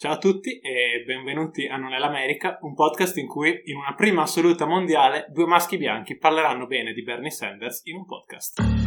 Ciao a tutti e benvenuti a Non è l'America, un podcast in cui in una prima assoluta mondiale due maschi bianchi parleranno bene di Bernie Sanders in un podcast.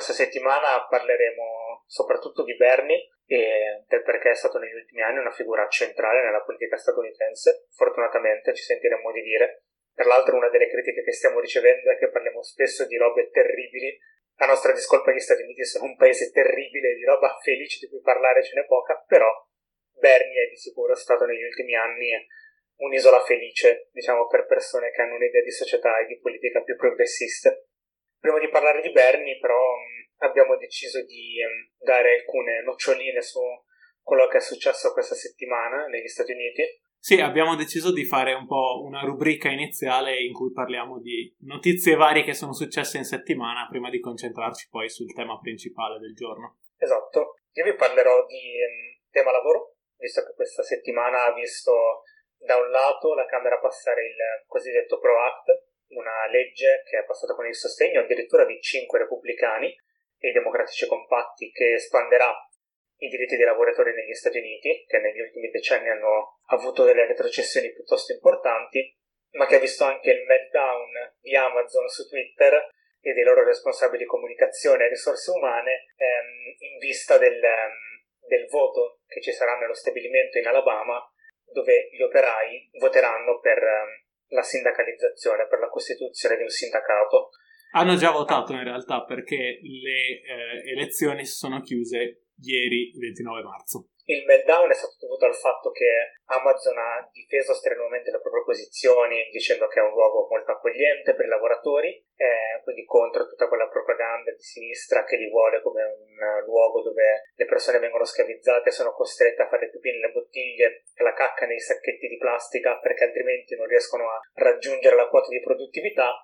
Questa settimana parleremo soprattutto di Bernie e del perché è stato negli ultimi anni una figura centrale nella politica statunitense. Fortunatamente ci sentiremo di dire. Tra l'altro una delle critiche che stiamo ricevendo è che parliamo spesso di robe terribili. A nostra discolpa gli Stati Uniti sono un paese terribile, di roba felice di cui parlare ce n'è poca, però Bernie è di sicuro stato negli ultimi anni un'isola felice, diciamo, per persone che hanno un'idea di società e di politica più progressiste. Prima di parlare di Bernie, però, abbiamo deciso di dare alcune noccioline su quello che è successo questa settimana negli Stati Uniti. Sì, abbiamo deciso di fare un po' una rubrica iniziale in cui parliamo di notizie varie che sono successe in settimana prima di concentrarci poi sul tema principale del giorno. Esatto. Io vi parlerò di tema lavoro, visto che questa settimana ha visto da un lato la Camera passare il cosiddetto PRO Act, una legge che è passata con il sostegno addirittura di cinque repubblicani e democratici compatti che espanderà i diritti dei lavoratori negli Stati Uniti, che negli ultimi decenni hanno avuto delle retrocessioni piuttosto importanti, ma che ha visto anche il meltdown di Amazon su Twitter e dei loro responsabili comunicazione e risorse umane ehm, in vista del, ehm, del voto che ci sarà nello stabilimento in Alabama, dove gli operai voteranno per ehm, la sindacalizzazione, per la costituzione di un sindacato. Hanno già votato in realtà perché le eh, elezioni si sono chiuse ieri 29 marzo. Il meltdown è stato dovuto al fatto che Amazon ha difeso strenuamente le proprie posizioni dicendo che è un luogo molto accogliente per i lavoratori, eh, quindi contro tutta quella propaganda di sinistra che li vuole come un luogo dove le persone vengono schiavizzate e sono costrette a fare pipì nelle bottiglie e la cacca nei sacchetti di plastica perché altrimenti non riescono a raggiungere la quota di produttività.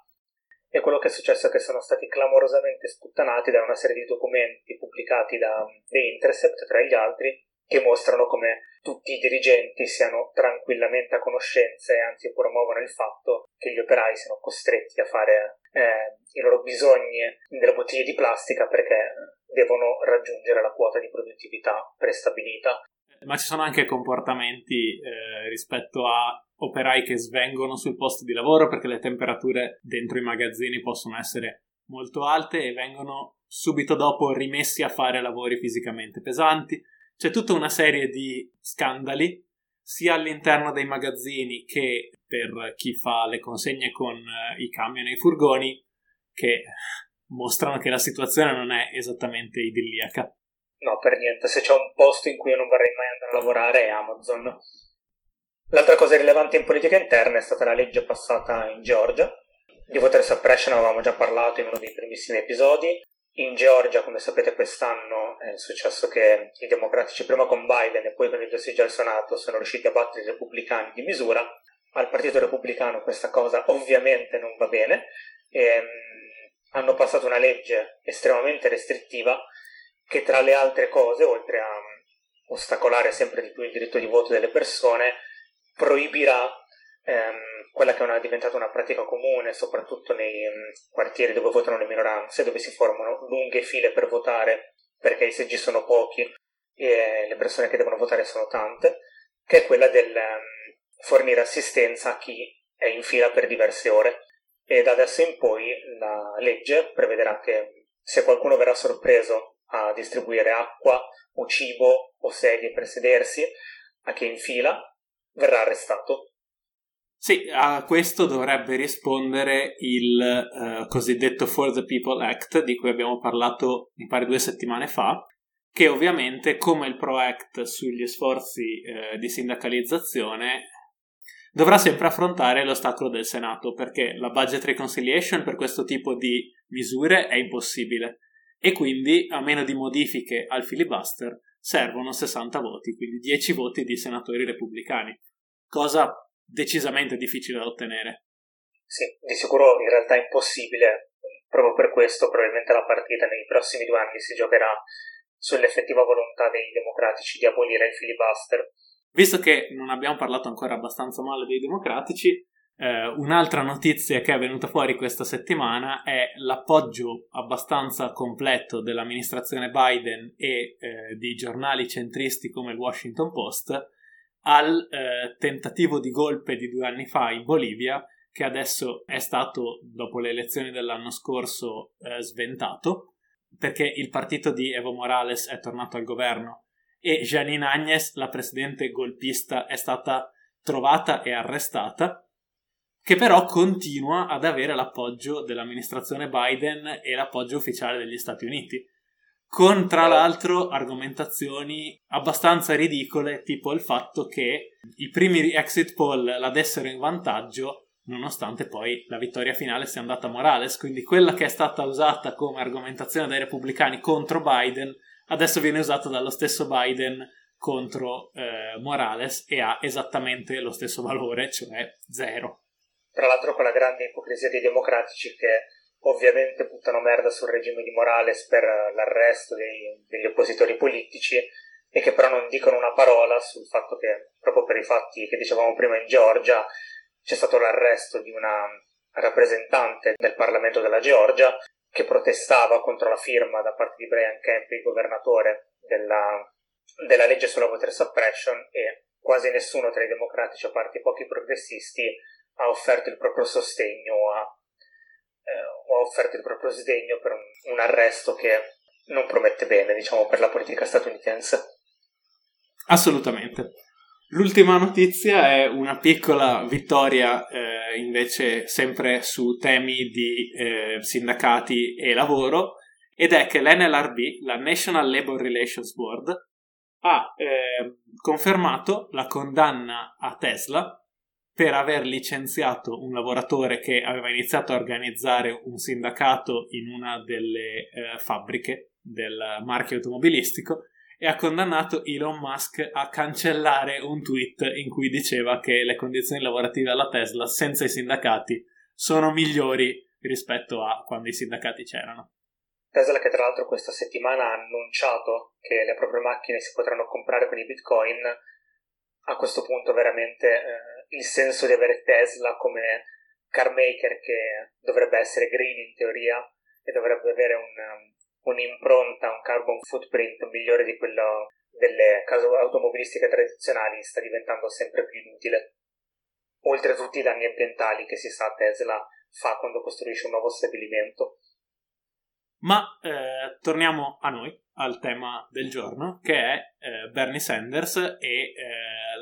E quello che è successo è che sono stati clamorosamente sputtanati da una serie di documenti pubblicati da The Intercept, tra gli altri, che mostrano come tutti i dirigenti siano tranquillamente a conoscenza e anzi promuovono il fatto che gli operai siano costretti a fare eh, i loro bisogni nelle bottiglie di plastica perché devono raggiungere la quota di produttività prestabilita. Ma ci sono anche comportamenti eh, rispetto a operai che svengono sul posto di lavoro perché le temperature dentro i magazzini possono essere molto alte e vengono subito dopo rimessi a fare lavori fisicamente pesanti c'è tutta una serie di scandali, sia all'interno dei magazzini che per chi fa le consegne con uh, i camion e i furgoni, che mostrano che la situazione non è esattamente idilliaca. No, per niente. Se c'è un posto in cui io non vorrei mai andare a lavorare è Amazon. L'altra cosa rilevante in politica interna è stata la legge passata in Georgia. Di voter suppression avevamo già parlato in uno dei primissimi episodi. In Georgia, come sapete, quest'anno è successo che i democratici, prima con Biden e poi con il prestigio al Senato, sono riusciti a battere i repubblicani di misura. Al Partito Repubblicano questa cosa ovviamente non va bene. E, um, hanno passato una legge estremamente restrittiva che, tra le altre cose, oltre a ostacolare sempre di più il diritto di voto delle persone, proibirà um, quella che è diventata una pratica comune, soprattutto nei um, quartieri dove votano le minoranze, dove si formano lunghe file per votare perché i seggi sono pochi e le persone che devono votare sono tante, che è quella del um, fornire assistenza a chi è in fila per diverse ore. E da adesso in poi la legge prevederà che se qualcuno verrà sorpreso a distribuire acqua o cibo o sedie per sedersi a chi è in fila, verrà arrestato sì, a questo dovrebbe rispondere il uh, cosiddetto For the People Act, di cui abbiamo parlato mi pare due settimane fa, che ovviamente, come il Pro Act sugli sforzi uh, di sindacalizzazione, dovrà sempre affrontare l'ostacolo del Senato, perché la budget reconciliation per questo tipo di misure è impossibile. E quindi, a meno di modifiche al filibuster, servono 60 voti, quindi 10 voti di senatori repubblicani, cosa decisamente difficile da ottenere. Sì, di sicuro in realtà è impossibile. proprio per questo probabilmente la partita nei prossimi due anni si giocherà sull'effettiva volontà dei democratici di abolire il filibuster. Visto che non abbiamo parlato ancora abbastanza male dei democratici, eh, un'altra notizia che è venuta fuori questa settimana è l'appoggio abbastanza completo dell'amministrazione Biden e eh, di giornali centristi come il Washington Post al eh, tentativo di golpe di due anni fa in Bolivia che adesso è stato, dopo le elezioni dell'anno scorso, eh, sventato perché il partito di Evo Morales è tornato al governo e Janine Agnes, la presidente golpista, è stata trovata e arrestata che però continua ad avere l'appoggio dell'amministrazione Biden e l'appoggio ufficiale degli Stati Uniti, con tra l'altro argomentazioni abbastanza ridicole, tipo il fatto che i primi exit poll la dessero in vantaggio, nonostante poi la vittoria finale sia andata a Morales, quindi quella che è stata usata come argomentazione dai repubblicani contro Biden, adesso viene usata dallo stesso Biden contro eh, Morales e ha esattamente lo stesso valore, cioè zero. Tra l'altro con la grande ipocrisia dei democratici che ovviamente buttano merda sul regime di Morales per l'arresto dei, degli oppositori politici e che però non dicono una parola sul fatto che proprio per i fatti che dicevamo prima in Georgia c'è stato l'arresto di una rappresentante del Parlamento della Georgia che protestava contro la firma da parte di Brian Kemp, il governatore, della, della legge sulla voter suppression e quasi nessuno tra i democratici, a parte i pochi progressisti, ha offerto il proprio sostegno a, eh, o ha offerto il proprio sdegno per un, un arresto che non promette bene, diciamo, per la politica statunitense. Assolutamente. L'ultima notizia è una piccola vittoria eh, invece sempre su temi di eh, sindacati e lavoro ed è che l'NLRB, la National Labor Relations Board, ha eh, confermato la condanna a Tesla per aver licenziato un lavoratore che aveva iniziato a organizzare un sindacato in una delle eh, fabbriche del marchio automobilistico e ha condannato Elon Musk a cancellare un tweet in cui diceva che le condizioni lavorative alla Tesla senza i sindacati sono migliori rispetto a quando i sindacati c'erano. Tesla che tra l'altro questa settimana ha annunciato che le proprie macchine si potranno comprare con i bitcoin, a questo punto veramente eh, il senso di avere Tesla come car maker che dovrebbe essere green in teoria e dovrebbe avere un, un'impronta, un carbon footprint migliore di quello delle case automobilistiche tradizionali sta diventando sempre più inutile. Oltre a tutti i danni ambientali che si sa Tesla fa quando costruisce un nuovo stabilimento. Ma eh, torniamo a noi, al tema del giorno, che è eh, Bernie Sanders e eh,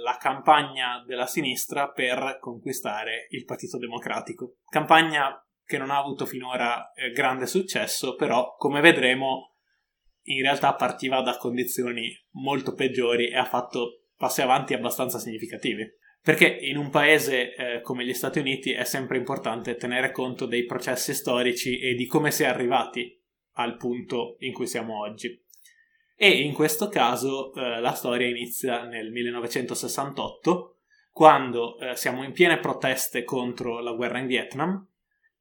la campagna della sinistra per conquistare il Partito Democratico. Campagna che non ha avuto finora eh, grande successo, però come vedremo in realtà partiva da condizioni molto peggiori e ha fatto passi avanti abbastanza significativi. Perché in un paese eh, come gli Stati Uniti è sempre importante tenere conto dei processi storici e di come si è arrivati al punto in cui siamo oggi. E in questo caso eh, la storia inizia nel 1968, quando eh, siamo in piene proteste contro la guerra in Vietnam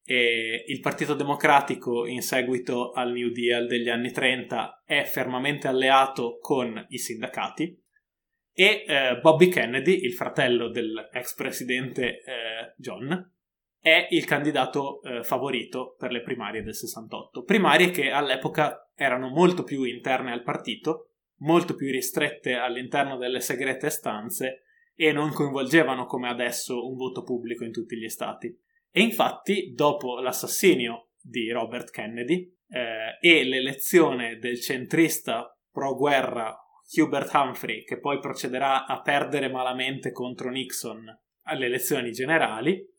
e il Partito Democratico in seguito al New Deal degli anni 30 è fermamente alleato con i sindacati e eh, Bobby Kennedy, il fratello dell'ex presidente eh, John, è il candidato eh, favorito per le primarie del 68. Primarie che all'epoca erano molto più interne al partito, molto più ristrette all'interno delle segrete stanze e non coinvolgevano come adesso un voto pubblico in tutti gli stati. E infatti, dopo l'assassinio di Robert Kennedy eh, e l'elezione del centrista pro-guerra Hubert Humphrey, che poi procederà a perdere malamente contro Nixon alle elezioni generali,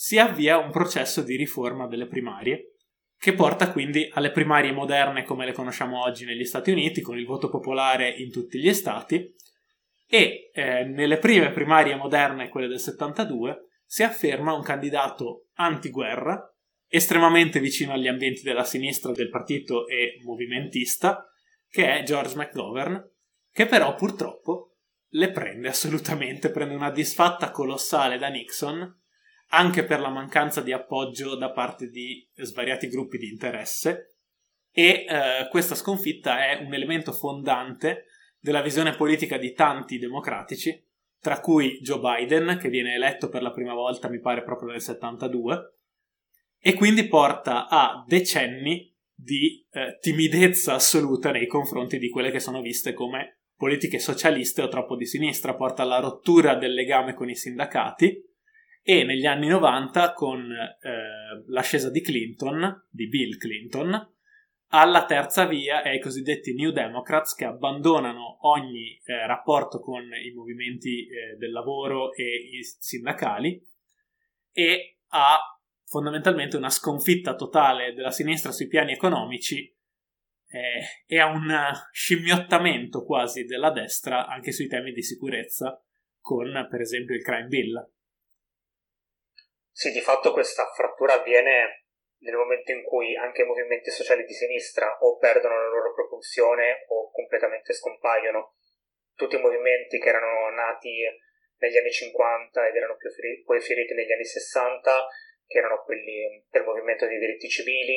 si avvia un processo di riforma delle primarie, che porta quindi alle primarie moderne come le conosciamo oggi negli Stati Uniti, con il voto popolare in tutti gli stati, e eh, nelle prime primarie moderne, quelle del 72, si afferma un candidato antiguerra, estremamente vicino agli ambienti della sinistra del partito e movimentista, che è George McGovern, che però purtroppo le prende assolutamente, prende una disfatta colossale da Nixon anche per la mancanza di appoggio da parte di svariati gruppi di interesse. E eh, questa sconfitta è un elemento fondante della visione politica di tanti democratici, tra cui Joe Biden, che viene eletto per la prima volta, mi pare proprio nel 72, e quindi porta a decenni di eh, timidezza assoluta nei confronti di quelle che sono viste come politiche socialiste o troppo di sinistra, porta alla rottura del legame con i sindacati e negli anni 90 con eh, l'ascesa di Clinton, di Bill Clinton, alla terza via e ai cosiddetti New Democrats che abbandonano ogni eh, rapporto con i movimenti eh, del lavoro e i sindacali e a fondamentalmente una sconfitta totale della sinistra sui piani economici eh, e a un scimmiottamento quasi della destra anche sui temi di sicurezza con per esempio il crime bill. Sì, di fatto questa frattura avviene nel momento in cui anche i movimenti sociali di sinistra o perdono la loro propulsione o completamente scompaiono. Tutti i movimenti che erano nati negli anni 50 ed erano poi fioriti negli anni 60, che erano quelli del movimento dei diritti civili,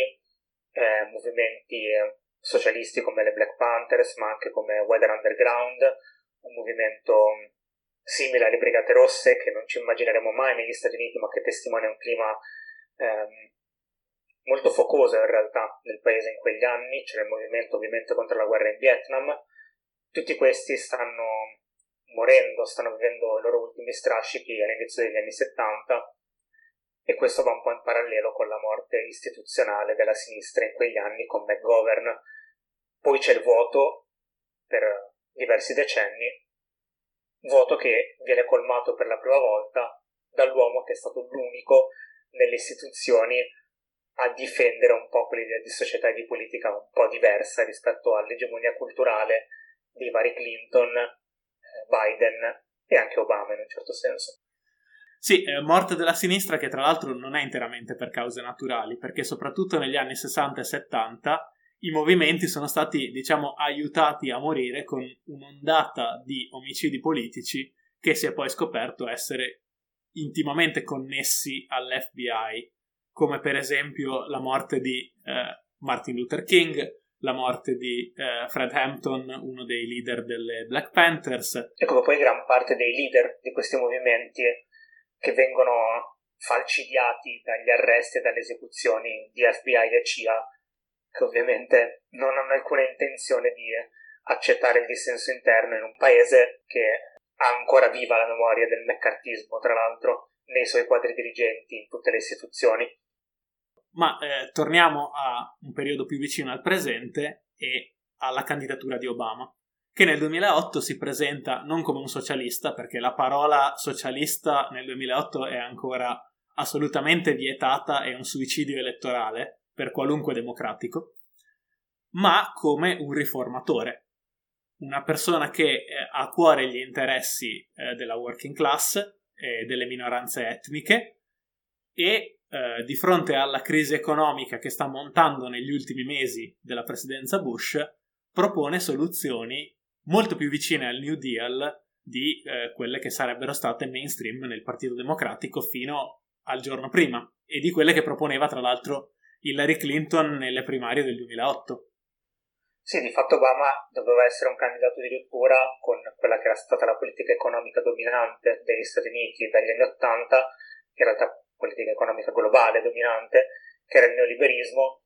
eh, movimenti eh, socialisti come le Black Panthers, ma anche come Weather Underground, un movimento simile alle Brigate Rosse che non ci immagineremo mai negli Stati Uniti, ma che testimonia un clima ehm, molto focoso in realtà nel paese in quegli anni, c'era il movimento ovviamente contro la guerra in Vietnam, tutti questi stanno morendo, stanno vivendo i loro ultimi strascichi all'inizio degli anni 70 e questo va un po' in parallelo con la morte istituzionale della sinistra in quegli anni con McGovern. Poi c'è il voto per diversi decenni, voto che viene colmato per la prima volta dall'uomo che è stato l'unico nelle istituzioni a difendere un po' quell'idea di società e di politica un po' diversa rispetto all'egemonia culturale dei vari Clinton, eh, Biden e anche Obama in un certo senso. Sì, eh, morte della sinistra che tra l'altro non è interamente per cause naturali, perché soprattutto negli anni 60 e 70 i movimenti sono stati, diciamo, aiutati a morire con un'ondata di omicidi politici che si è poi scoperto essere intimamente connessi all'FBI come per esempio la morte di eh, Martin Luther King, la morte di eh, Fred Hampton, uno dei leader delle Black Panthers. E come poi gran parte dei leader di questi movimenti che vengono falcidiati dagli arresti e dalle esecuzioni di FBI e CIA, che ovviamente non hanno alcuna intenzione di accettare il dissenso interno in un paese che ha ancora viva la memoria del meccartismo, tra l'altro, nei suoi quadri dirigenti, in tutte le istituzioni. Ma eh, torniamo a un periodo più vicino al presente e alla candidatura di Obama, che nel 2008 si presenta non come un socialista, perché la parola socialista nel 2008 è ancora assolutamente vietata, è un suicidio elettorale per qualunque democratico, ma come un riformatore, una persona che eh, ha a cuore gli interessi eh, della working class e delle minoranze etniche e eh, di fronte alla crisi economica che sta montando negli ultimi mesi della presidenza Bush, propone soluzioni molto più vicine al New Deal di eh, quelle che sarebbero state mainstream nel Partito Democratico fino al giorno prima e di quelle che proponeva tra l'altro Hillary Clinton nelle primarie del 2008. Sì, di fatto Obama doveva essere un candidato di rottura con quella che era stata la politica economica dominante degli Stati Uniti dagli anni Ottanta, in realtà politica economica globale dominante, che era il neoliberismo,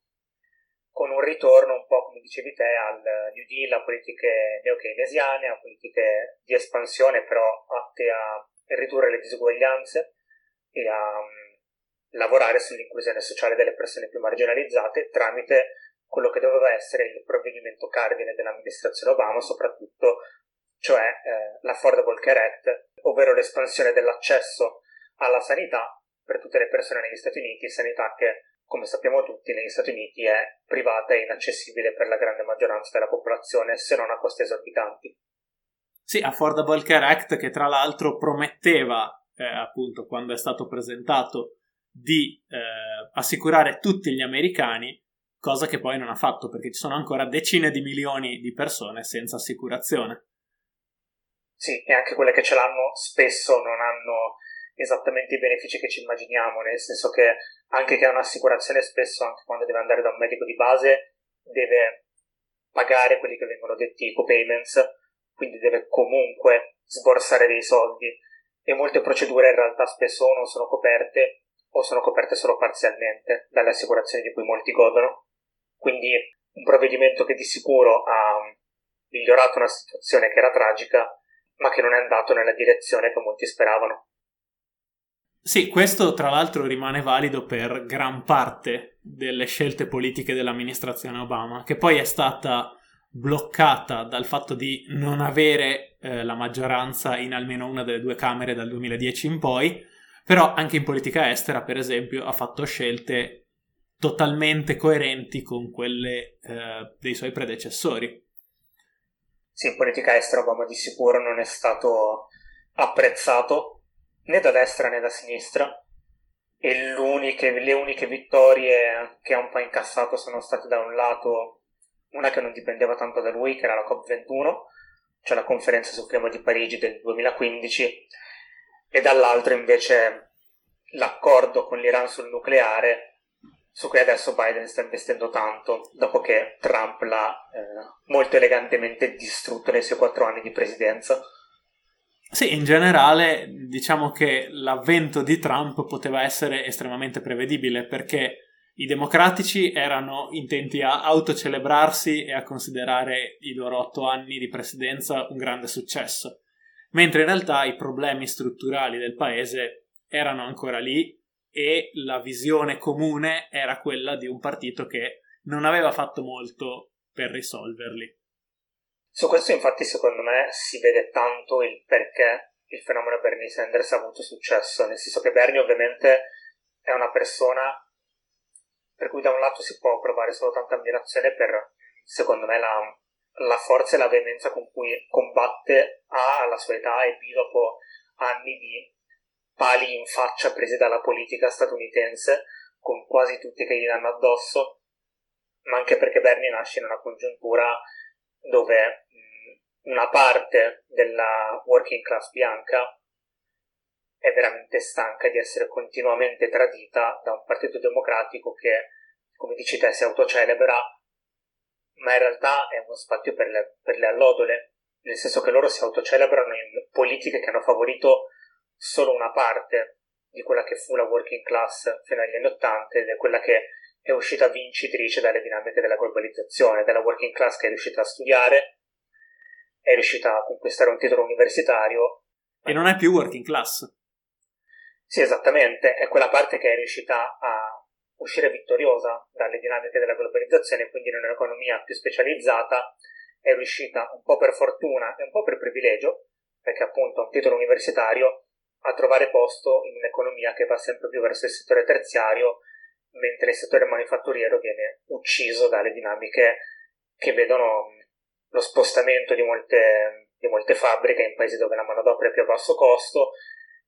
con un ritorno un po', come dicevi te, al New Deal, a politiche neo-keynesiane, a politiche di espansione però atte a ridurre le disuguaglianze e a lavorare sull'inclusione sociale delle persone più marginalizzate tramite quello che doveva essere il provvedimento cardine dell'amministrazione Obama, soprattutto, cioè eh, l'Affordable Care Act, ovvero l'espansione dell'accesso alla sanità per tutte le persone negli Stati Uniti, sanità che, come sappiamo tutti, negli Stati Uniti è privata e inaccessibile per la grande maggioranza della popolazione, se non a costi esorbitanti. Sì, Affordable Care Act che tra l'altro prometteva, eh, appunto, quando è stato presentato, di eh, assicurare tutti gli americani, cosa che poi non ha fatto perché ci sono ancora decine di milioni di persone senza assicurazione. Sì, e anche quelle che ce l'hanno spesso non hanno esattamente i benefici che ci immaginiamo, nel senso che anche che ha un'assicurazione spesso, anche quando deve andare da un medico di base, deve pagare quelli che vengono detti co-payments, quindi deve comunque sborsare dei soldi e molte procedure in realtà spesso non sono coperte o sono coperte solo parzialmente dalle assicurazioni di cui molti godono. Quindi un provvedimento che di sicuro ha migliorato una situazione che era tragica, ma che non è andato nella direzione che molti speravano. Sì, questo tra l'altro rimane valido per gran parte delle scelte politiche dell'amministrazione Obama, che poi è stata bloccata dal fatto di non avere eh, la maggioranza in almeno una delle due Camere dal 2010 in poi, però anche in politica estera, per esempio, ha fatto scelte totalmente coerenti con quelle eh, dei suoi predecessori. Sì, in politica estera Obama di sicuro non è stato apprezzato né da destra né da sinistra e le uniche vittorie che ha un po' incassato sono state da un lato una che non dipendeva tanto da lui, che era la COP21, cioè la conferenza sul clima di Parigi del 2015, e dall'altro invece l'accordo con l'Iran sul nucleare su cui adesso Biden sta investendo tanto, dopo che Trump l'ha eh, molto elegantemente distrutto nei suoi quattro anni di presidenza. Sì, in generale diciamo che l'avvento di Trump poteva essere estremamente prevedibile perché i democratici erano intenti a autocelebrarsi e a considerare i loro otto anni di presidenza un grande successo, mentre in realtà i problemi strutturali del paese erano ancora lì e la visione comune era quella di un partito che non aveva fatto molto per risolverli. Su questo infatti secondo me si vede tanto il perché il fenomeno Bernie Sanders ha avuto successo, nel senso che Bernie ovviamente è una persona per cui da un lato si può provare solo tanta ammirazione per, secondo me, la, la forza e la veemenza con cui combatte A alla sua età e B dopo anni di pali in faccia presi dalla politica statunitense, con quasi tutti che gli danno addosso, ma anche perché Bernie nasce in una congiuntura dove una parte della working class bianca è veramente stanca di essere continuamente tradita da un partito democratico che, come dici te, si autocelebra, ma in realtà è uno spazio per le, per le allodole, nel senso che loro si autocelebrano in politiche che hanno favorito solo una parte di quella che fu la working class fino agli anni Ottanta ed è quella che è uscita vincitrice dalle dinamiche della globalizzazione, della working class che è riuscita a studiare, è riuscita a conquistare un titolo universitario. E non è più working class. Sì, esattamente, è quella parte che è riuscita a uscire vittoriosa dalle dinamiche della globalizzazione, quindi in un'economia più specializzata, è riuscita un po' per fortuna e un po' per privilegio, perché appunto ha un titolo universitario, a trovare posto in un'economia che va sempre più verso il settore terziario, mentre il settore manifatturiero viene ucciso dalle dinamiche che vedono lo spostamento di molte, di molte fabbriche in paesi dove la manodopera è più a basso costo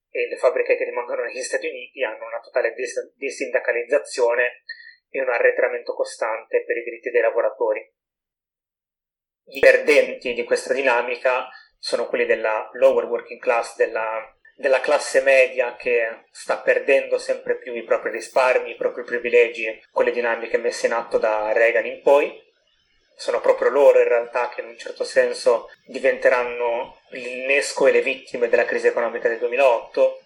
e le fabbriche che rimangono negli Stati Uniti hanno una totale dis- disindacalizzazione e un arretramento costante per i diritti dei lavoratori. I perdenti di questa dinamica sono quelli della lower working class, della della classe media che sta perdendo sempre più i propri risparmi, i propri privilegi con le dinamiche messe in atto da Reagan in poi. Sono proprio loro in realtà che in un certo senso diventeranno l'innesco e le vittime della crisi economica del 2008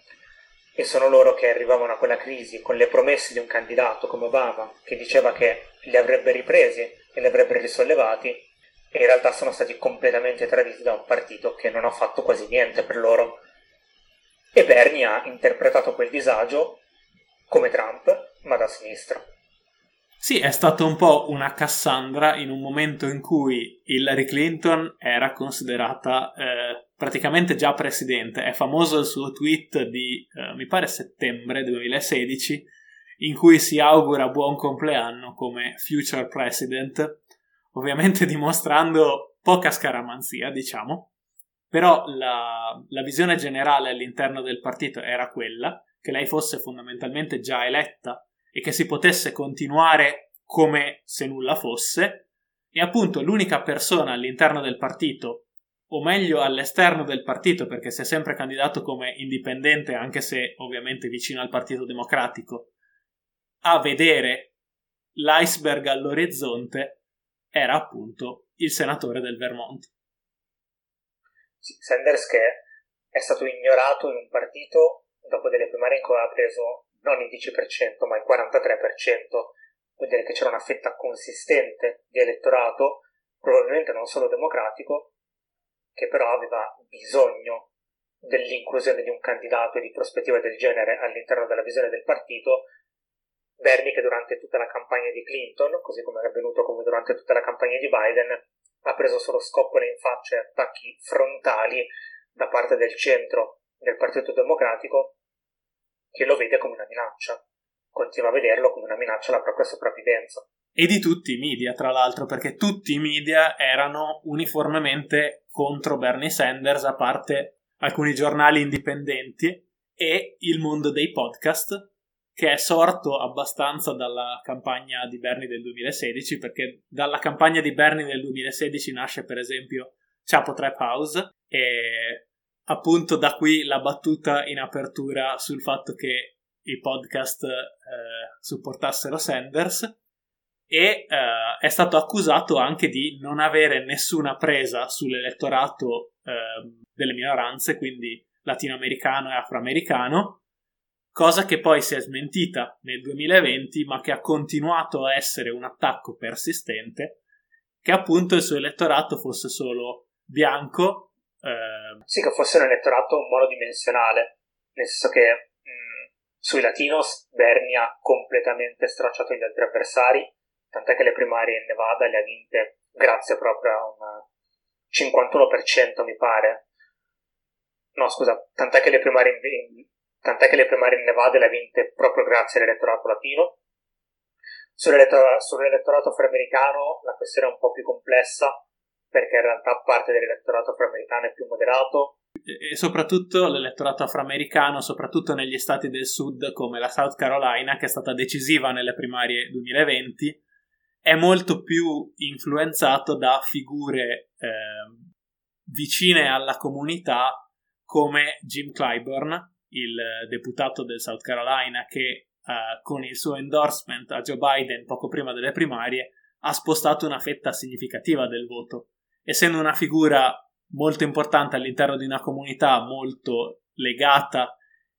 e sono loro che arrivavano a quella crisi con le promesse di un candidato come Obama che diceva che li avrebbe ripresi e li avrebbe risollevati e in realtà sono stati completamente traditi da un partito che non ha fatto quasi niente per loro e Bernie ha interpretato quel disagio come Trump, ma da sinistra. Sì, è stato un po' una Cassandra in un momento in cui Hillary Clinton era considerata eh, praticamente già presidente. È famoso il suo tweet di, eh, mi pare, settembre 2016, in cui si augura buon compleanno come future president, ovviamente dimostrando poca scaramanzia, diciamo. Però la, la visione generale all'interno del partito era quella che lei fosse fondamentalmente già eletta e che si potesse continuare come se nulla fosse, e appunto l'unica persona all'interno del partito o meglio all'esterno del partito, perché si è sempre candidato come indipendente, anche se ovviamente vicino al Partito Democratico, a vedere l'iceberg all'orizzonte, era appunto il senatore del Vermont. Sanders che è stato ignorato in un partito dopo delle primarie in cui aveva preso non il 10% ma il 43%, vuol dire che c'era una fetta consistente di elettorato, probabilmente non solo democratico, che però aveva bisogno dell'inclusione di un candidato e di prospettive del genere all'interno della visione del partito. Bernie, che durante tutta la campagna di Clinton, così come è avvenuto come durante tutta la campagna di Biden, ha preso solo scoppole in faccia e attacchi frontali da parte del centro del Partito Democratico, che lo vede come una minaccia, continua a vederlo come una minaccia alla propria sopravvivenza. E di tutti i media, tra l'altro, perché tutti i media erano uniformemente contro Bernie Sanders, a parte alcuni giornali indipendenti e il mondo dei podcast, che è sorto abbastanza dalla campagna di Bernie del 2016, perché dalla campagna di Bernie del 2016 nasce per esempio Chapo Trap House e appunto da qui la battuta in apertura sul fatto che i podcast eh, supportassero Sanders e uh, è stato accusato anche di non avere nessuna presa sull'elettorato uh, delle minoranze, quindi latinoamericano e afroamericano, cosa che poi si è smentita nel 2020, ma che ha continuato a essere un attacco persistente, che appunto il suo elettorato fosse solo bianco. Uh... Sì, che fosse un elettorato monodimensionale, nel senso che mh, mm, sui latinos Bernie ha completamente stracciato gli altri avversari tant'è che le primarie in Nevada le ha vinte grazie proprio a un 51% mi pare. No, scusa, tant'è che le primarie in, tant'è che le primarie in Nevada le ha vinte proprio grazie all'elettorato latino. Sull'elettorato, sull'elettorato afroamericano la questione è un po' più complessa perché in realtà parte dell'elettorato afroamericano è più moderato. E soprattutto l'elettorato afroamericano, soprattutto negli stati del sud come la South Carolina, che è stata decisiva nelle primarie 2020, è molto più influenzato da figure eh, vicine alla comunità come Jim Clyburn, il deputato del South Carolina che eh, con il suo endorsement a Joe Biden poco prima delle primarie ha spostato una fetta significativa del voto. Essendo una figura molto importante all'interno di una comunità molto legata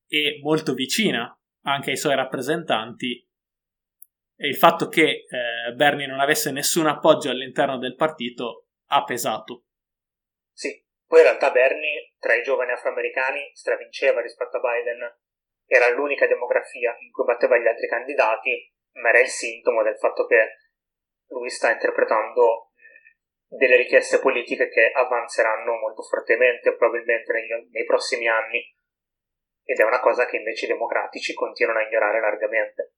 e molto vicina anche ai suoi rappresentanti, e il fatto che eh, Bernie non avesse nessun appoggio all'interno del partito ha pesato. Sì, poi in realtà Bernie tra i giovani afroamericani stravinceva rispetto a Biden, era l'unica demografia in cui batteva gli altri candidati, ma era il sintomo del fatto che lui sta interpretando delle richieste politiche che avanzeranno molto fortemente probabilmente nei, nei prossimi anni ed è una cosa che invece i democratici continuano a ignorare largamente.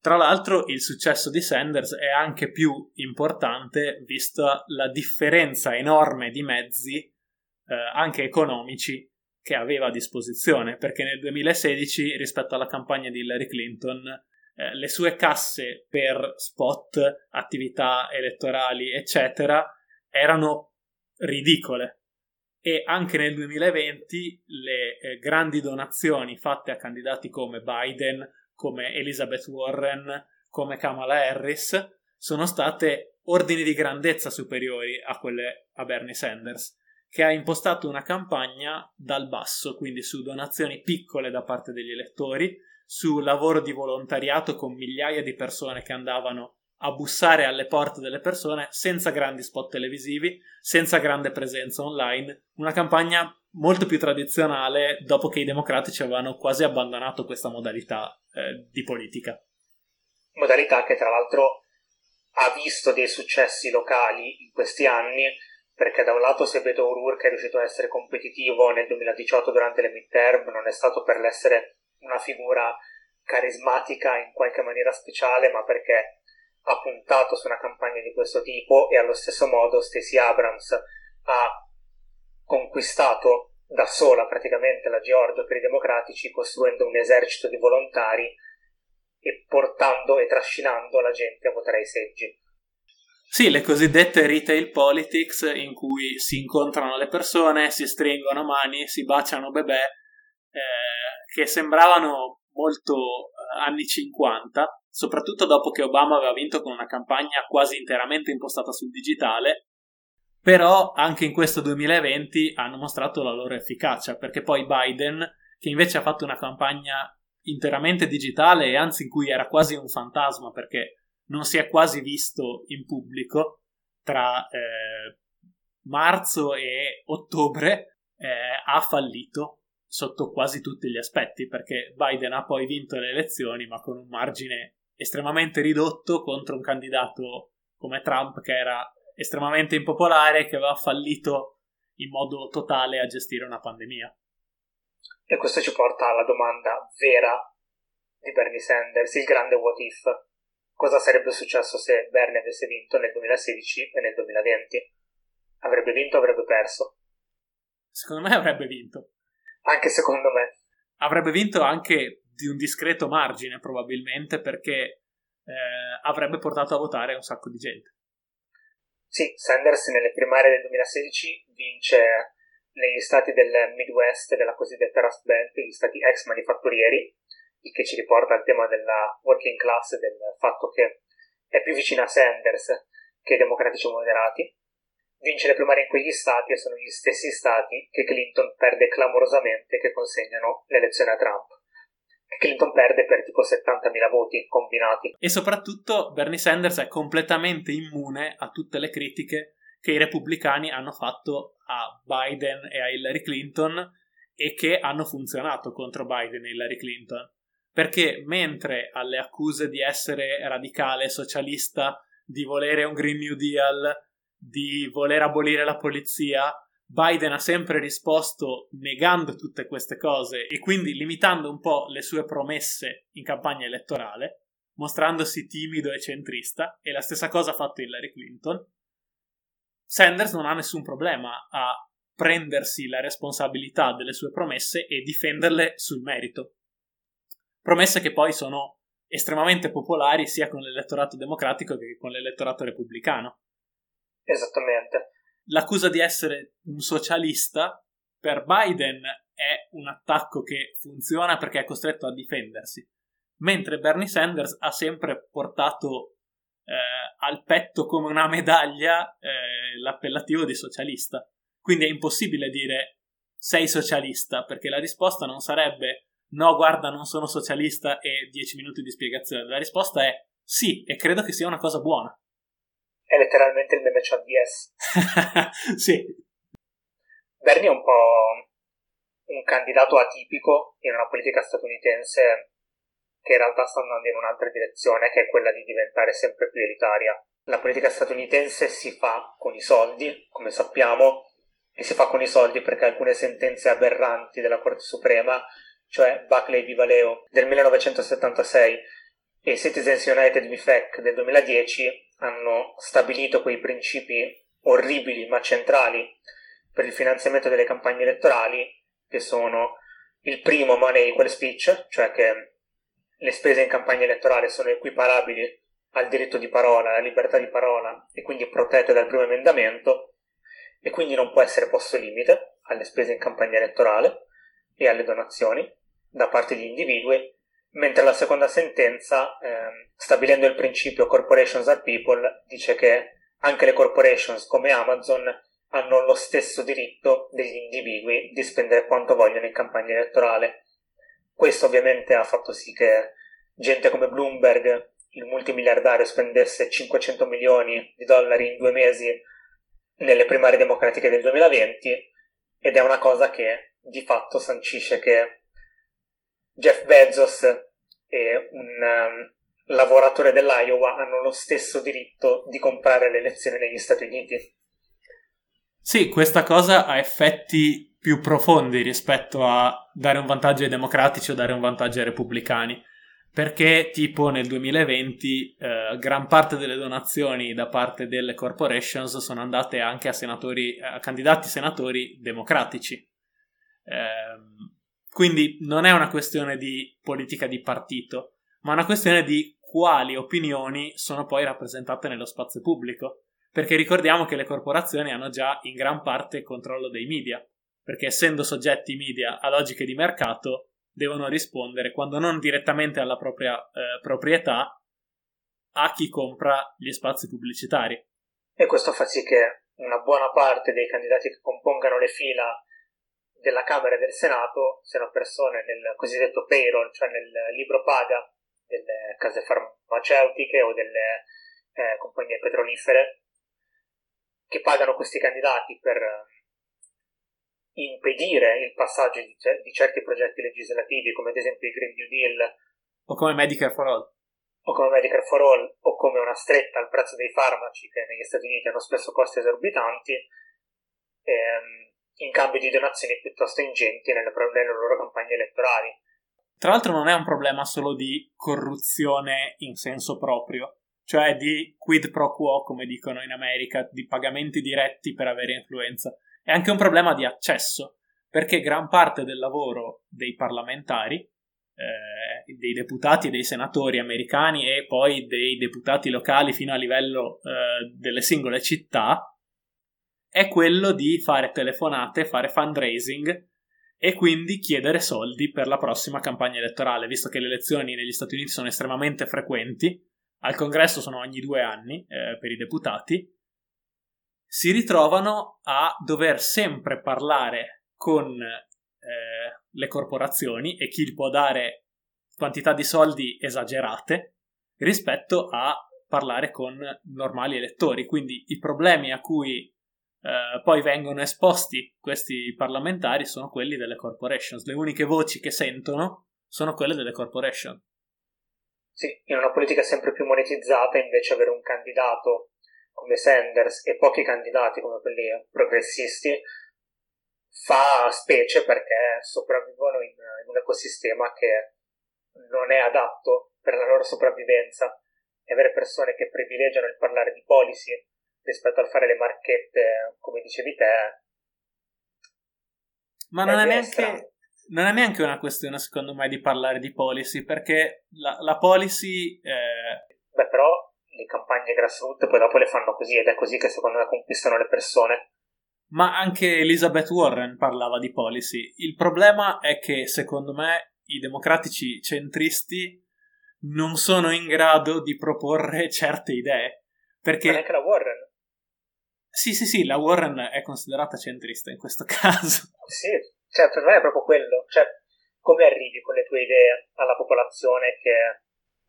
Tra l'altro il successo di Sanders è anche più importante vista la differenza enorme di mezzi, eh, anche economici, che aveva a disposizione, perché nel 2016 rispetto alla campagna di Hillary Clinton eh, le sue casse per spot, attività elettorali, eccetera, erano ridicole. E anche nel 2020 le eh, grandi donazioni fatte a candidati come Biden, come Elizabeth Warren, come Kamala Harris, sono state ordini di grandezza superiori a quelle a Bernie Sanders, che ha impostato una campagna dal basso, quindi su donazioni piccole da parte degli elettori, su lavoro di volontariato con migliaia di persone che andavano a bussare alle porte delle persone senza grandi spot televisivi, senza grande presenza online, una campagna molto più tradizionale dopo che i democratici avevano quasi abbandonato questa modalità eh, di politica. Modalità che tra l'altro ha visto dei successi locali in questi anni, perché da un lato se Beto O'Rourke è riuscito a essere competitivo nel 2018 durante le midterm, non è stato per l'essere una figura carismatica in qualche maniera speciale, ma perché ha puntato su una campagna di questo tipo e allo stesso modo Stacey Abrams ha conquistato da sola praticamente la Georgia per i democratici, costruendo un esercito di volontari e portando e trascinando la gente a votare ai seggi. Sì, le cosiddette retail politics in cui si incontrano le persone, si stringono mani, si baciano bebè, eh, che sembravano molto eh, anni 50, soprattutto dopo che Obama aveva vinto con una campagna quasi interamente impostata sul digitale, però anche in questo 2020 hanno mostrato la loro efficacia, perché poi Biden, che invece ha fatto una campagna interamente digitale e anzi in cui era quasi un fantasma perché non si è quasi visto in pubblico tra eh, marzo e ottobre eh, ha fallito sotto quasi tutti gli aspetti perché Biden ha poi vinto le elezioni ma con un margine estremamente ridotto contro un candidato come Trump che era estremamente impopolare che aveva fallito in modo totale a gestire una pandemia. E questo ci porta alla domanda vera di Bernie Sanders, il grande what if cosa sarebbe successo se Bernie avesse vinto nel 2016 e nel 2020? Avrebbe vinto o avrebbe perso? Secondo me avrebbe vinto. Anche secondo me. Avrebbe vinto anche di un discreto margine, probabilmente, perché eh, avrebbe portato a votare un sacco di gente. Sì, Sanders nelle primarie del 2016 vince negli stati del Midwest della cosiddetta Rust Belt, gli stati ex manifatturieri, il che ci riporta al tema della working class, del fatto che è più vicina a Sanders che ai democratici moderati. Vince le primarie in quegli stati e sono gli stessi stati che Clinton perde clamorosamente che consegnano l'elezione a Trump. Clinton perde per tipo 70.000 voti combinati. E soprattutto Bernie Sanders è completamente immune a tutte le critiche che i repubblicani hanno fatto a Biden e a Hillary Clinton e che hanno funzionato contro Biden e Hillary Clinton perché mentre alle accuse di essere radicale, socialista, di volere un Green New Deal, di voler abolire la polizia, Biden ha sempre risposto negando tutte queste cose e quindi limitando un po' le sue promesse in campagna elettorale, mostrandosi timido e centrista, e la stessa cosa ha fatto Hillary Clinton. Sanders non ha nessun problema a prendersi la responsabilità delle sue promesse e difenderle sul merito promesse che poi sono estremamente popolari sia con l'elettorato democratico che con l'elettorato repubblicano. Esattamente. L'accusa di essere un socialista per Biden è un attacco che funziona perché è costretto a difendersi, mentre Bernie Sanders ha sempre portato eh, al petto come una medaglia eh, l'appellativo di socialista. Quindi è impossibile dire sei socialista, perché la risposta non sarebbe no, guarda, non sono socialista e 10 minuti di spiegazione. La risposta è sì, e credo che sia una cosa buona. È letteralmente il meme chat DS. sì. Bernie è un po' un candidato atipico in una politica statunitense che in realtà sta andando in un'altra direzione, che è quella di diventare sempre più elitaria. La politica statunitense si fa con i soldi, come sappiamo, e si fa con i soldi perché alcune sentenze aberranti della Corte Suprema cioè Buckley Viva Leo del 1976 e Citizens United MIFEC del 2010 hanno stabilito quei principi orribili ma centrali per il finanziamento delle campagne elettorali che sono il primo money equal speech, cioè che le spese in campagna elettorale sono equiparabili al diritto di parola, alla libertà di parola e quindi protette dal primo emendamento e quindi non può essere posto limite alle spese in campagna elettorale e alle donazioni da parte di individui, mentre la seconda sentenza, eh, stabilendo il principio corporations are people, dice che anche le corporations come Amazon hanno lo stesso diritto degli individui di spendere quanto vogliono in campagna elettorale. Questo ovviamente ha fatto sì che gente come Bloomberg, il multimiliardario, spendesse 500 milioni di dollari in due mesi nelle primarie democratiche del 2020 ed è una cosa che di fatto sancisce che Jeff Bezos e un um, lavoratore dell'Iowa hanno lo stesso diritto di comprare le elezioni negli Stati Uniti. Sì, questa cosa ha effetti più profondi rispetto a dare un vantaggio ai democratici o dare un vantaggio ai repubblicani. Perché, tipo, nel 2020 eh, gran parte delle donazioni da parte delle corporations sono andate anche a, senatori, a candidati senatori democratici. Eh, quindi non è una questione di politica di partito, ma una questione di quali opinioni sono poi rappresentate nello spazio pubblico. Perché ricordiamo che le corporazioni hanno già in gran parte il controllo dei media, perché essendo soggetti media a logiche di mercato, devono rispondere, quando non direttamente alla propria eh, proprietà, a chi compra gli spazi pubblicitari. E questo fa sì che una buona parte dei candidati che compongano le fila della Camera e del Senato siano persone nel cosiddetto payroll, cioè nel libro paga delle case farmaceutiche o delle eh, compagnie petrolifere, che pagano questi candidati per impedire il passaggio di, di, certi progetti legislativi, come ad esempio il Green New Deal. O come Medicare for All. O come Medicare for All, o come una stretta al prezzo dei farmaci, che negli Stati Uniti hanno spesso costi esorbitanti, ehm, in cambio di donazioni piuttosto ingenti nelle, nelle loro campagne elettorali. Tra l'altro non è un problema solo di corruzione in senso proprio, cioè di quid pro quo, come dicono in America, di pagamenti diretti per avere influenza è anche un problema di accesso, perché gran parte del lavoro dei parlamentari, eh, dei deputati e dei senatori americani e poi dei deputati locali fino a livello eh, delle singole città, è quello di fare telefonate, fare fundraising e quindi chiedere soldi per la prossima campagna elettorale, visto che le elezioni negli Stati Uniti sono estremamente frequenti, al congresso sono ogni due anni eh, per i deputati, si ritrovano a dover sempre parlare con eh, le corporazioni e chi può dare quantità di soldi esagerate rispetto a parlare con normali elettori. Quindi i problemi a cui eh, poi vengono esposti questi parlamentari sono quelli delle corporations. Le uniche voci che sentono sono quelle delle corporation. Sì, in una politica sempre più monetizzata invece avere un candidato come Sanders e pochi candidati come quelli progressisti fa specie perché sopravvivono in, in un ecosistema che non è adatto per la loro sopravvivenza e avere persone che privilegiano il parlare di policy rispetto al fare le marchette, come dicevi te. Ma non è, neanche, non è, neanche, una questione, secondo me, di parlare di policy, perché la, la policy. Eh... Beh, però le campagne grassroots poi dopo le fanno così ed è così che secondo me conquistano le persone. Ma anche Elizabeth Warren parlava di policy. Il problema è che secondo me i democratici centristi non sono in grado di proporre certe idee. Perché... Ma neanche la Warren. Sì, sì, sì, la Warren è considerata centrista in questo caso. Sì, cioè per me è proprio quello. Cioè, come arrivi con le tue idee alla popolazione che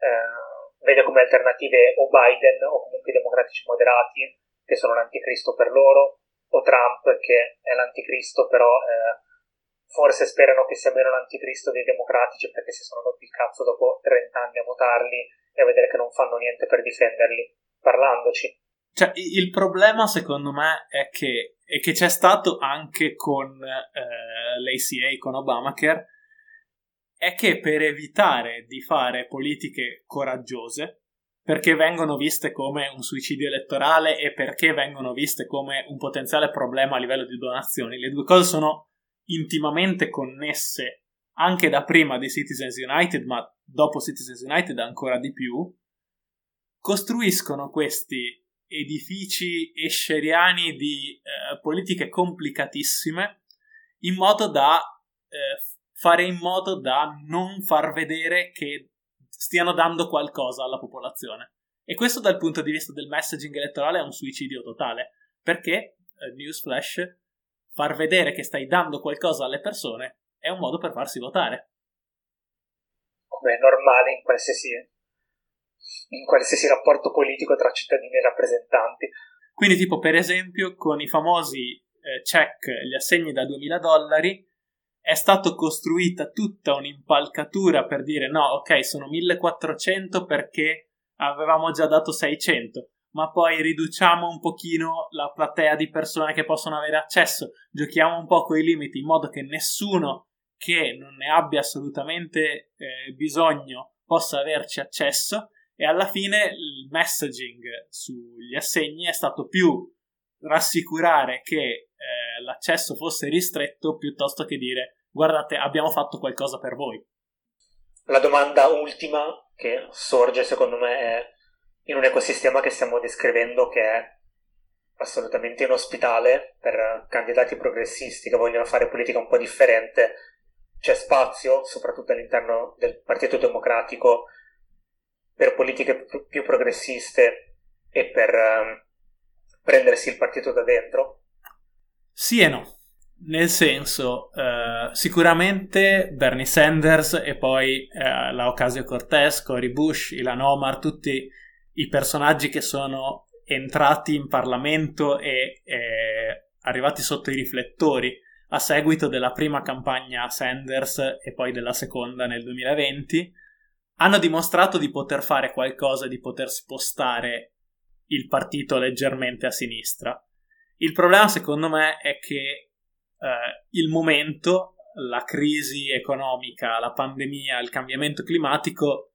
eh, vede come alternative o Biden o comunque i democratici moderati che sono l'anticristo per loro o Trump che è l'anticristo però eh, forse sperano che sia meno l'anticristo dei democratici perché si sono rotti il cazzo dopo 30 anni a votarli e a vedere che non fanno niente per difenderli parlandoci cioè, il problema secondo me è che, è che c'è stato anche con eh, l'ACA, con Obamacare, è che per evitare di fare politiche coraggiose, perché vengono viste come un suicidio elettorale e perché vengono viste come un potenziale problema a livello di donazioni, le due cose sono intimamente connesse anche da prima di Citizens United, ma dopo Citizens United ancora di più, costruiscono questi edifici escheriani di eh, politiche complicatissime in modo da eh, fare in modo da non far vedere che stiano dando qualcosa alla popolazione. E questo dal punto di vista del messaging elettorale è un suicidio totale, perché, eh, newsflash, far vedere che stai dando qualcosa alle persone è un modo per farsi votare. Come è normale in qualsiasi, in qualsiasi rapporto politico tra cittadini e rappresentanti. Quindi, tipo, per esempio, con i famosi eh, check, gli assegni da 2000 dollari, è stata costruita tutta un'impalcatura per dire no, ok, sono 1400 perché avevamo già dato 600, ma poi riduciamo un pochino la platea di persone che possono avere accesso, giochiamo un po' con i limiti in modo che nessuno che non ne abbia assolutamente eh, bisogno possa averci accesso e alla fine il messaging sugli assegni è stato più rassicurare che eh, l'accesso fosse ristretto piuttosto che dire guardate abbiamo fatto qualcosa per voi. La domanda ultima che sorge secondo me in un ecosistema che stiamo descrivendo che è assolutamente inospitale per candidati progressisti che vogliono fare politica un po' differente. C'è spazio, soprattutto all'interno del Partito Democratico, per politiche più progressiste e per um, prendersi il partito da dentro? Sì e no. Nel senso, eh, sicuramente Bernie Sanders e poi eh, la Ocasio-Cortez, Cory Bush, Ilan Omar, tutti i personaggi che sono entrati in Parlamento e eh, arrivati sotto i riflettori a seguito della prima campagna Sanders e poi della seconda nel 2020, hanno dimostrato di poter fare qualcosa, di poter spostare il partito leggermente a sinistra. Il problema, secondo me, è che eh, il momento, la crisi economica, la pandemia, il cambiamento climatico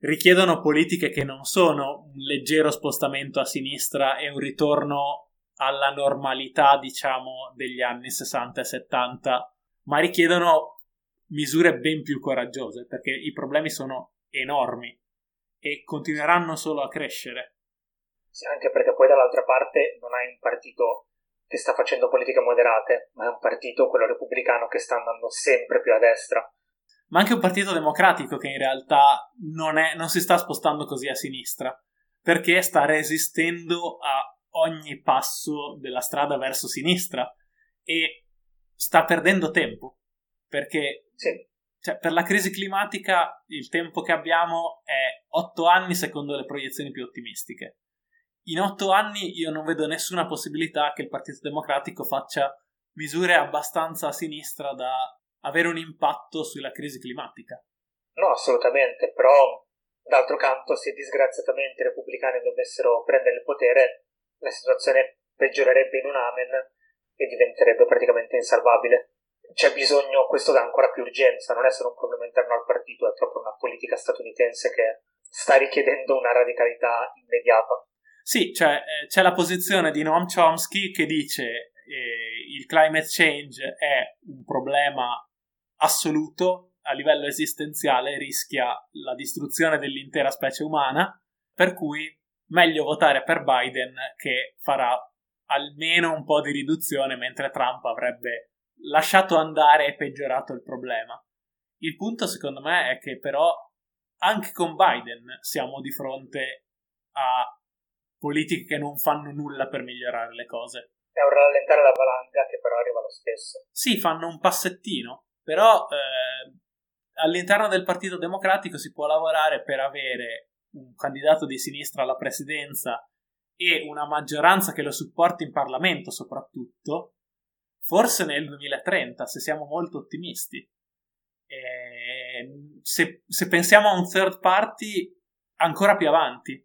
richiedono politiche che non sono un leggero spostamento a sinistra e un ritorno alla normalità, diciamo, degli anni 60 e 70, ma richiedono misure ben più coraggiose, perché i problemi sono enormi e continueranno solo a crescere. Sì, anche perché poi dall'altra parte non hai un partito che sta facendo politiche moderate, ma è un partito, quello repubblicano, che sta andando sempre più a destra. Ma anche un partito democratico che in realtà non, è, non si sta spostando così a sinistra, perché sta resistendo a ogni passo della strada verso sinistra e sta perdendo tempo, perché sì. Cioè, per la crisi climatica il tempo che abbiamo è 8 anni secondo le proiezioni più ottimistiche in otto anni io non vedo nessuna possibilità che il Partito Democratico faccia misure abbastanza a sinistra da avere un impatto sulla crisi climatica. No, assolutamente, però d'altro canto se disgraziatamente i repubblicani dovessero prendere il potere, la situazione peggiorerebbe in un amen e diventerebbe praticamente insalvabile. C'è bisogno, questo dà ancora più urgenza, non è solo un problema interno al partito, è proprio una politica statunitense che sta richiedendo una radicalità immediata. Sì, cioè eh, c'è la posizione di Noam Chomsky che dice eh, il climate change è un problema assoluto a livello esistenziale, rischia la distruzione dell'intera specie umana, per cui meglio votare per Biden che farà almeno un po' di riduzione mentre Trump avrebbe lasciato andare e peggiorato il problema. Il punto secondo me è che però anche con Biden siamo di fronte a politiche che non fanno nulla per migliorare le cose. È un rallentare la valanga che però arriva lo stesso. Sì, fanno un passettino, però eh, all'interno del Partito Democratico si può lavorare per avere un candidato di sinistra alla presidenza e una maggioranza che lo supporti in Parlamento soprattutto, forse nel 2030, se siamo molto ottimisti. E se, se pensiamo a un third party, ancora più avanti.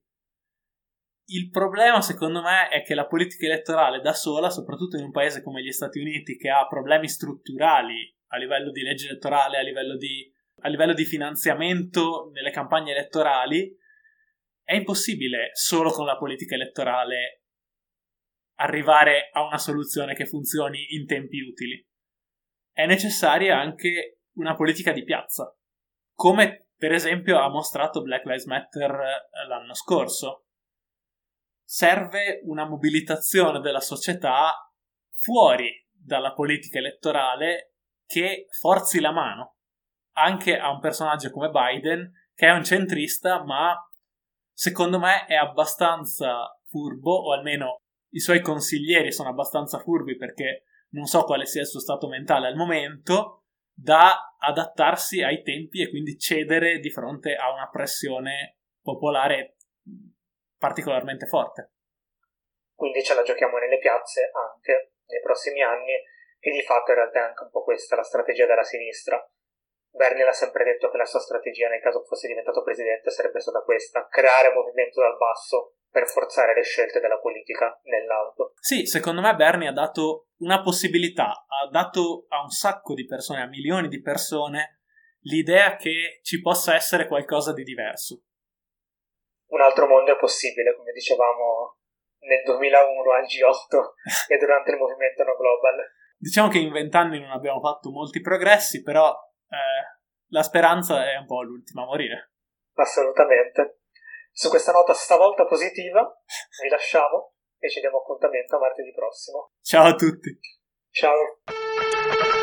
Il problema, secondo me, è che la politica elettorale da sola, soprattutto in un paese come gli Stati Uniti, che ha problemi strutturali a livello di legge elettorale, a livello di, a livello di finanziamento nelle campagne elettorali, è impossibile solo con la politica elettorale arrivare a una soluzione che funzioni in tempi utili. È necessaria anche una politica di piazza, come per esempio ha mostrato Black Lives Matter eh, l'anno scorso serve una mobilitazione della società fuori dalla politica elettorale che forzi la mano anche a un personaggio come Biden che è un centrista ma secondo me è abbastanza furbo o almeno i suoi consiglieri sono abbastanza furbi perché non so quale sia il suo stato mentale al momento da adattarsi ai tempi e quindi cedere di fronte a una pressione popolare particolarmente forte. Quindi ce la giochiamo nelle piazze anche nei prossimi anni e di fatto in realtà è anche un po' questa la strategia della sinistra. Bernie l'ha sempre detto che la sua strategia nel caso fosse diventato presidente sarebbe stata questa, creare movimento dal basso per forzare le scelte della politica nell'alto. Sì, secondo me Bernie ha dato una possibilità, ha dato a un sacco di persone, a milioni di persone, l'idea che ci possa essere qualcosa di diverso un altro mondo è possibile, come dicevamo nel 2001 al G8 e durante il movimento No Global. Diciamo che in vent'anni non abbiamo fatto molti progressi, però eh, la speranza è un po' l'ultima a morire. Assolutamente. Su questa nota stavolta positiva vi lasciamo e ci diamo appuntamento a martedì prossimo. Ciao a tutti. Ciao.